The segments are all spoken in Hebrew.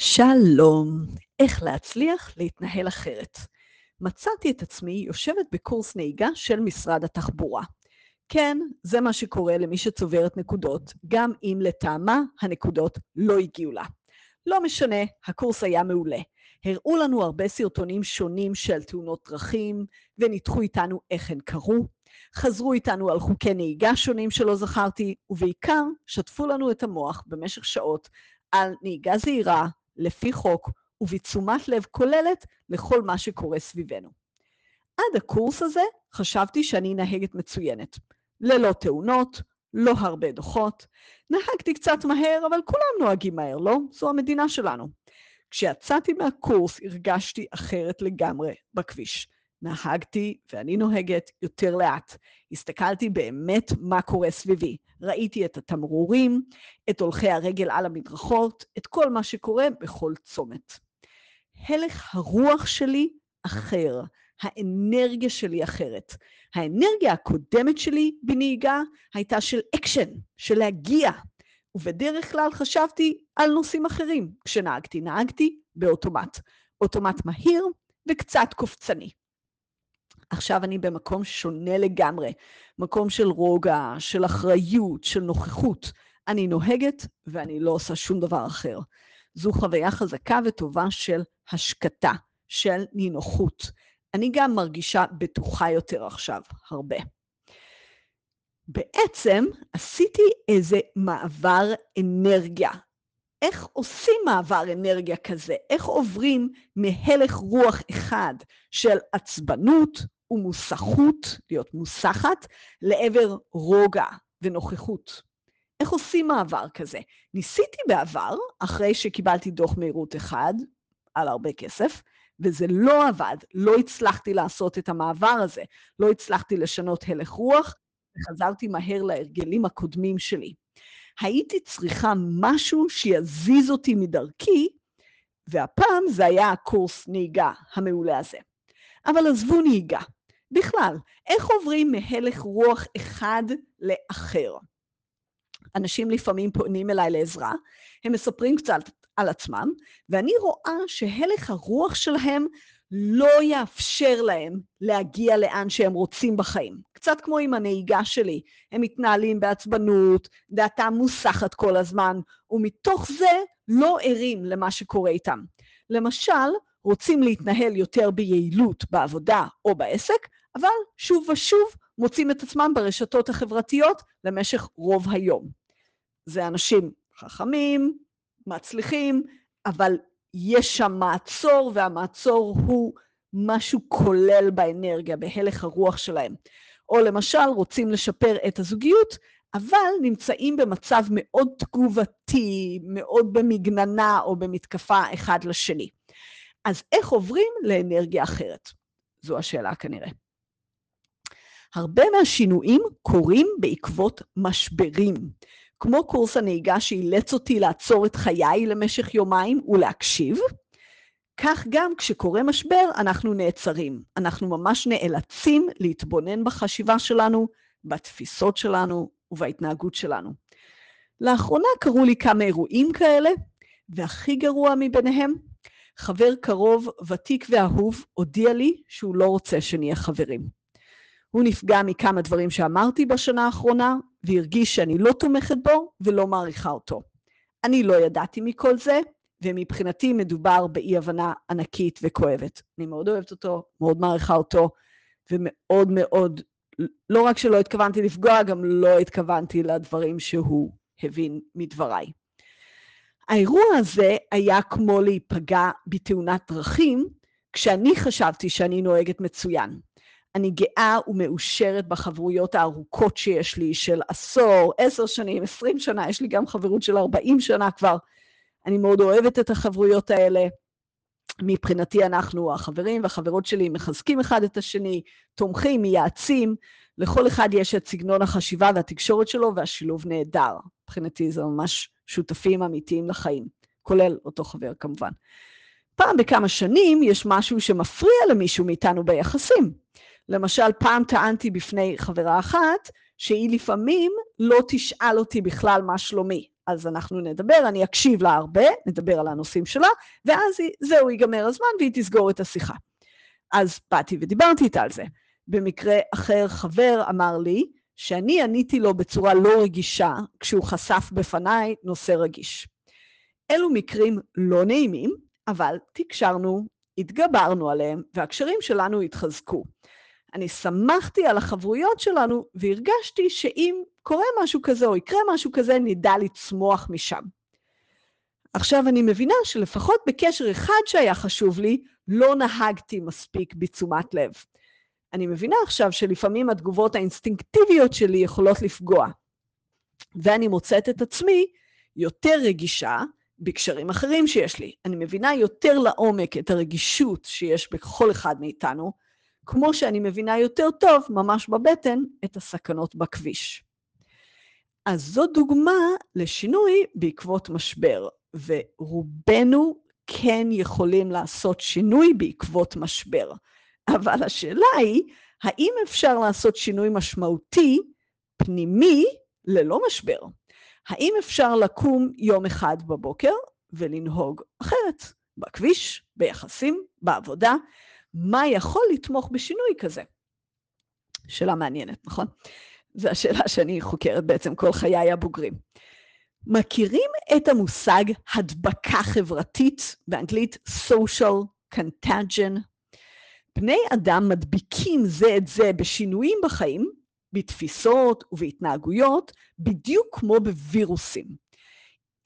שלום, איך להצליח להתנהל אחרת. מצאתי את עצמי יושבת בקורס נהיגה של משרד התחבורה. כן, זה מה שקורה למי שצוברת נקודות, גם אם לטעמה הנקודות לא הגיעו לה. לא משנה, הקורס היה מעולה. הראו לנו הרבה סרטונים שונים של תאונות דרכים, וניתחו איתנו איך הן קרו. חזרו איתנו על חוקי נהיגה שונים שלא זכרתי, ובעיקר שטפו לנו את המוח במשך שעות על נהיגה זהירה, לפי חוק ובתשומת לב כוללת לכל מה שקורה סביבנו. עד הקורס הזה חשבתי שאני נהגת מצוינת. ללא תאונות, לא הרבה דוחות. נהגתי קצת מהר, אבל כולם נוהגים מהר, לא? זו המדינה שלנו. כשיצאתי מהקורס הרגשתי אחרת לגמרי בכביש. נהגתי, ואני נוהגת, יותר לאט. הסתכלתי באמת מה קורה סביבי. ראיתי את התמרורים, את הולכי הרגל על המדרכות, את כל מה שקורה בכל צומת. הלך הרוח שלי אחר, האנרגיה שלי אחרת. האנרגיה הקודמת שלי בנהיגה הייתה של אקשן, של להגיע, ובדרך כלל חשבתי על נושאים אחרים. כשנהגתי, נהגתי באוטומט. אוטומט מהיר וקצת קופצני. עכשיו אני במקום שונה לגמרי, מקום של רוגע, של אחריות, של נוכחות. אני נוהגת ואני לא עושה שום דבר אחר. זו חוויה חזקה וטובה של השקטה, של נינוחות. אני גם מרגישה בטוחה יותר עכשיו, הרבה. בעצם עשיתי איזה מעבר אנרגיה. איך עושים מעבר אנרגיה כזה? איך עוברים מהלך רוח אחד של עצבנות, ומוסכות, להיות מוסחת, לעבר רוגע ונוכחות. איך עושים מעבר כזה? ניסיתי בעבר, אחרי שקיבלתי דוח מהירות אחד, על הרבה כסף, וזה לא עבד, לא הצלחתי לעשות את המעבר הזה, לא הצלחתי לשנות הלך רוח, וחזרתי מהר להרגלים הקודמים שלי. הייתי צריכה משהו שיזיז אותי מדרכי, והפעם זה היה הקורס נהיגה המעולה הזה. אבל עזבו נהיגה, בכלל, איך עוברים מהלך רוח אחד לאחר? אנשים לפעמים פונים אליי לעזרה, הם מספרים קצת על עצמם, ואני רואה שהלך הרוח שלהם לא יאפשר להם להגיע לאן שהם רוצים בחיים. קצת כמו עם הנהיגה שלי, הם מתנהלים בעצבנות, דעתם מוסחת כל הזמן, ומתוך זה לא ערים למה שקורה איתם. למשל, רוצים להתנהל יותר ביעילות בעבודה או בעסק, אבל שוב ושוב מוצאים את עצמם ברשתות החברתיות למשך רוב היום. זה אנשים חכמים, מצליחים, אבל יש שם מעצור, והמעצור הוא משהו כולל באנרגיה, בהלך הרוח שלהם. או למשל, רוצים לשפר את הזוגיות, אבל נמצאים במצב מאוד תגובתי, מאוד במגננה או במתקפה אחד לשני. אז איך עוברים לאנרגיה אחרת? זו השאלה כנראה. הרבה מהשינויים קורים בעקבות משברים. כמו קורס הנהיגה שאילץ אותי לעצור את חיי למשך יומיים ולהקשיב, כך גם כשקורה משבר אנחנו נעצרים. אנחנו ממש נאלצים להתבונן בחשיבה שלנו, בתפיסות שלנו ובהתנהגות שלנו. לאחרונה קרו לי כמה אירועים כאלה, והכי גרוע מביניהם, חבר קרוב, ותיק ואהוב, הודיע לי שהוא לא רוצה שנהיה חברים. הוא נפגע מכמה דברים שאמרתי בשנה האחרונה, והרגיש שאני לא תומכת בו ולא מעריכה אותו. אני לא ידעתי מכל זה, ומבחינתי מדובר באי-הבנה ענקית וכואבת. אני מאוד אוהבת אותו, מאוד מעריכה אותו, ומאוד מאוד, לא רק שלא התכוונתי לפגוע, גם לא התכוונתי לדברים שהוא הבין מדבריי. האירוע הזה היה כמו להיפגע בתאונת דרכים, כשאני חשבתי שאני נוהגת מצוין. אני גאה ומאושרת בחברויות הארוכות שיש לי, של עשור, עשר שנים, עשרים שנה, יש לי גם חברות של ארבעים שנה כבר. אני מאוד אוהבת את החברויות האלה. מבחינתי אנחנו, החברים והחברות שלי, מחזקים אחד את השני, תומכים, מייעצים. לכל אחד יש את סגנון החשיבה והתקשורת שלו, והשילוב נהדר. מבחינתי זה ממש שותפים אמיתיים לחיים, כולל אותו חבר כמובן. פעם בכמה שנים יש משהו שמפריע למישהו מאיתנו ביחסים. למשל, פעם טענתי בפני חברה אחת, שהיא לפעמים לא תשאל אותי בכלל מה שלומי. אז אנחנו נדבר, אני אקשיב לה הרבה, נדבר על הנושאים שלה, ואז זהו, ייגמר הזמן והיא תסגור את השיחה. אז באתי ודיברתי איתה על זה. במקרה אחר, חבר אמר לי שאני עניתי לו בצורה לא רגישה כשהוא חשף בפניי נושא רגיש. אלו מקרים לא נעימים, אבל תקשרנו, התגברנו עליהם, והקשרים שלנו התחזקו. אני שמחתי על החברויות שלנו והרגשתי שאם קורה משהו כזה או יקרה משהו כזה, נדע לצמוח משם. עכשיו אני מבינה שלפחות בקשר אחד שהיה חשוב לי, לא נהגתי מספיק בתשומת לב. אני מבינה עכשיו שלפעמים התגובות האינסטינקטיביות שלי יכולות לפגוע. ואני מוצאת את עצמי יותר רגישה בקשרים אחרים שיש לי. אני מבינה יותר לעומק את הרגישות שיש בכל אחד מאיתנו, כמו שאני מבינה יותר טוב, ממש בבטן, את הסכנות בכביש. אז זו דוגמה לשינוי בעקבות משבר, ורובנו כן יכולים לעשות שינוי בעקבות משבר. אבל השאלה היא, האם אפשר לעשות שינוי משמעותי, פנימי, ללא משבר? האם אפשר לקום יום אחד בבוקר ולנהוג אחרת? בכביש, ביחסים, בעבודה? מה יכול לתמוך בשינוי כזה? שאלה מעניינת, נכון? זו השאלה שאני חוקרת בעצם כל חיי הבוגרים. מכירים את המושג הדבקה חברתית, באנגלית social contagion? בני אדם מדביקים זה את זה בשינויים בחיים, בתפיסות ובהתנהגויות, בדיוק כמו בווירוסים.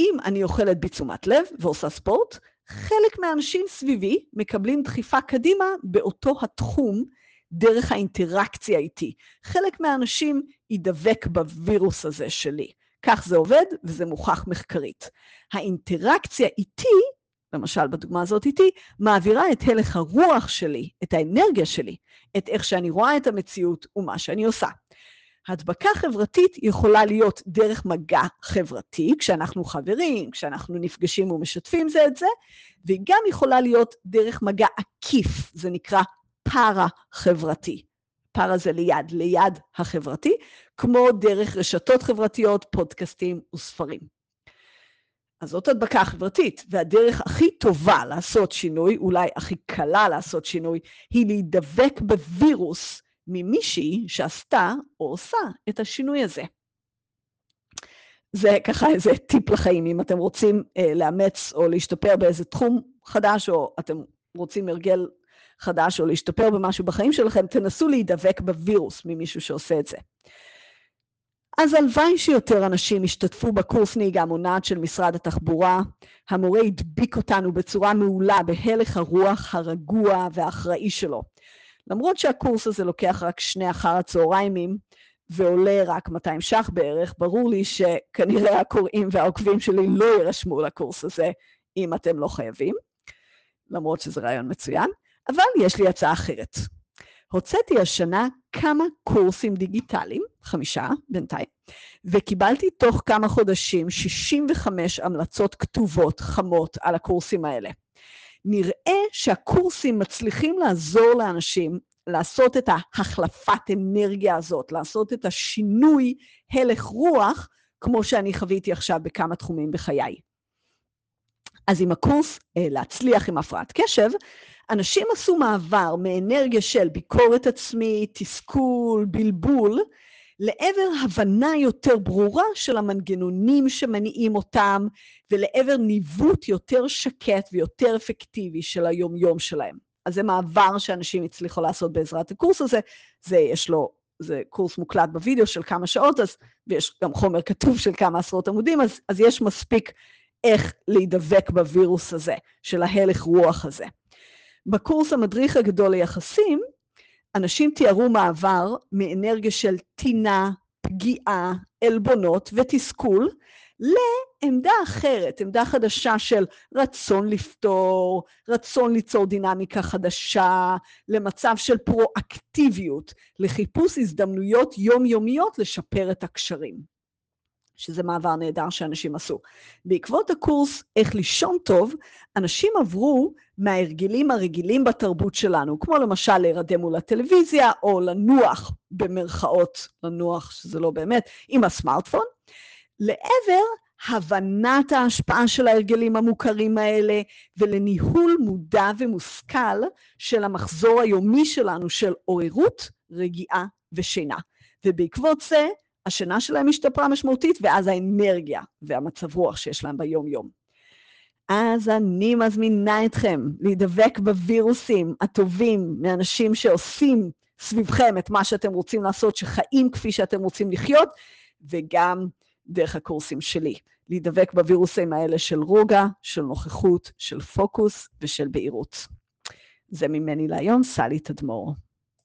אם אני אוכלת בתשומת לב ועושה ספורט, חלק מהאנשים סביבי מקבלים דחיפה קדימה באותו התחום דרך האינטראקציה איתי. חלק מהאנשים ידבק בווירוס הזה שלי. כך זה עובד וזה מוכח מחקרית. האינטראקציה איתי למשל בדוגמה הזאת איתי, מעבירה את הלך הרוח שלי, את האנרגיה שלי, את איך שאני רואה את המציאות ומה שאני עושה. הדבקה חברתית יכולה להיות דרך מגע חברתי, כשאנחנו חברים, כשאנחנו נפגשים ומשתפים זה את זה, והיא גם יכולה להיות דרך מגע עקיף, זה נקרא פארה-חברתי. פארה זה ליד, ליד החברתי, כמו דרך רשתות חברתיות, פודקאסטים וספרים. אז זאת הדבקה חברתית, והדרך הכי טובה לעשות שינוי, אולי הכי קלה לעשות שינוי, היא להידבק בווירוס ממישהי שעשתה או עושה את השינוי הזה. זה ככה איזה טיפ לחיים, אם אתם רוצים אה, לאמץ או להשתפר באיזה תחום חדש, או אתם רוצים הרגל חדש או להשתפר במשהו בחיים שלכם, תנסו להידבק בווירוס ממישהו שעושה את זה. אז הלוואי שיותר אנשים ישתתפו בקורס נהיגה מונעת של משרד התחבורה. המורה הדביק אותנו בצורה מעולה בהלך הרוח הרגוע והאחראי שלו. למרות שהקורס הזה לוקח רק שני אחר הצהריים ועולה רק 200 ש"ח בערך, ברור לי שכנראה הקוראים והעוקבים שלי לא יירשמו לקורס הזה אם אתם לא חייבים, למרות שזה רעיון מצוין, אבל יש לי הצעה אחרת. הוצאתי השנה כמה קורסים דיגיטליים, חמישה בינתיים, וקיבלתי תוך כמה חודשים 65 המלצות כתובות חמות על הקורסים האלה. נראה שהקורסים מצליחים לעזור לאנשים לעשות את ההחלפת אנרגיה הזאת, לעשות את השינוי הלך רוח, כמו שאני חוויתי עכשיו בכמה תחומים בחיי. אז עם הקורס אה, להצליח עם הפרעת קשב, אנשים עשו מעבר מאנרגיה של ביקורת עצמית, תסכול, בלבול, לעבר הבנה יותר ברורה של המנגנונים שמניעים אותם, ולעבר ניווט יותר שקט ויותר אפקטיבי של היומיום שלהם. אז זה מעבר שאנשים הצליחו לעשות בעזרת הקורס הזה, זה יש לו, זה קורס מוקלט בווידאו של כמה שעות, אז, ויש גם חומר כתוב של כמה עשרות עמודים, אז, אז יש מספיק איך להידבק בווירוס הזה, של ההלך רוח הזה. בקורס המדריך הגדול ליחסים, אנשים תיארו מעבר מאנרגיה של טינה, פגיעה, עלבונות ותסכול, לעמדה אחרת, עמדה חדשה של רצון לפתור, רצון ליצור דינמיקה חדשה, למצב של פרואקטיביות, לחיפוש הזדמנויות יומיומיות לשפר את הקשרים. שזה מעבר נהדר שאנשים עשו. בעקבות הקורס איך לישון טוב, אנשים עברו מההרגלים הרגילים בתרבות שלנו, כמו למשל להירדם מול הטלוויזיה, או לנוח, במרכאות, לנוח, שזה לא באמת, עם הסמארטפון, לעבר להבנת ההשפעה של ההרגלים המוכרים האלה ולניהול מודע ומושכל של המחזור היומי שלנו של עוררות, רגיעה ושינה. ובעקבות זה השינה שלהם השתפרה משמעותית ואז האנרגיה והמצב רוח שיש להם ביום יום. אז אני מזמינה אתכם להידבק בווירוסים הטובים מאנשים שעושים סביבכם את מה שאתם רוצים לעשות, שחיים כפי שאתם רוצים לחיות, וגם דרך הקורסים שלי. להידבק בווירוסים האלה של רוגע, של נוכחות, של פוקוס ושל בהירות. זה ממני להיום, סלי תדמור.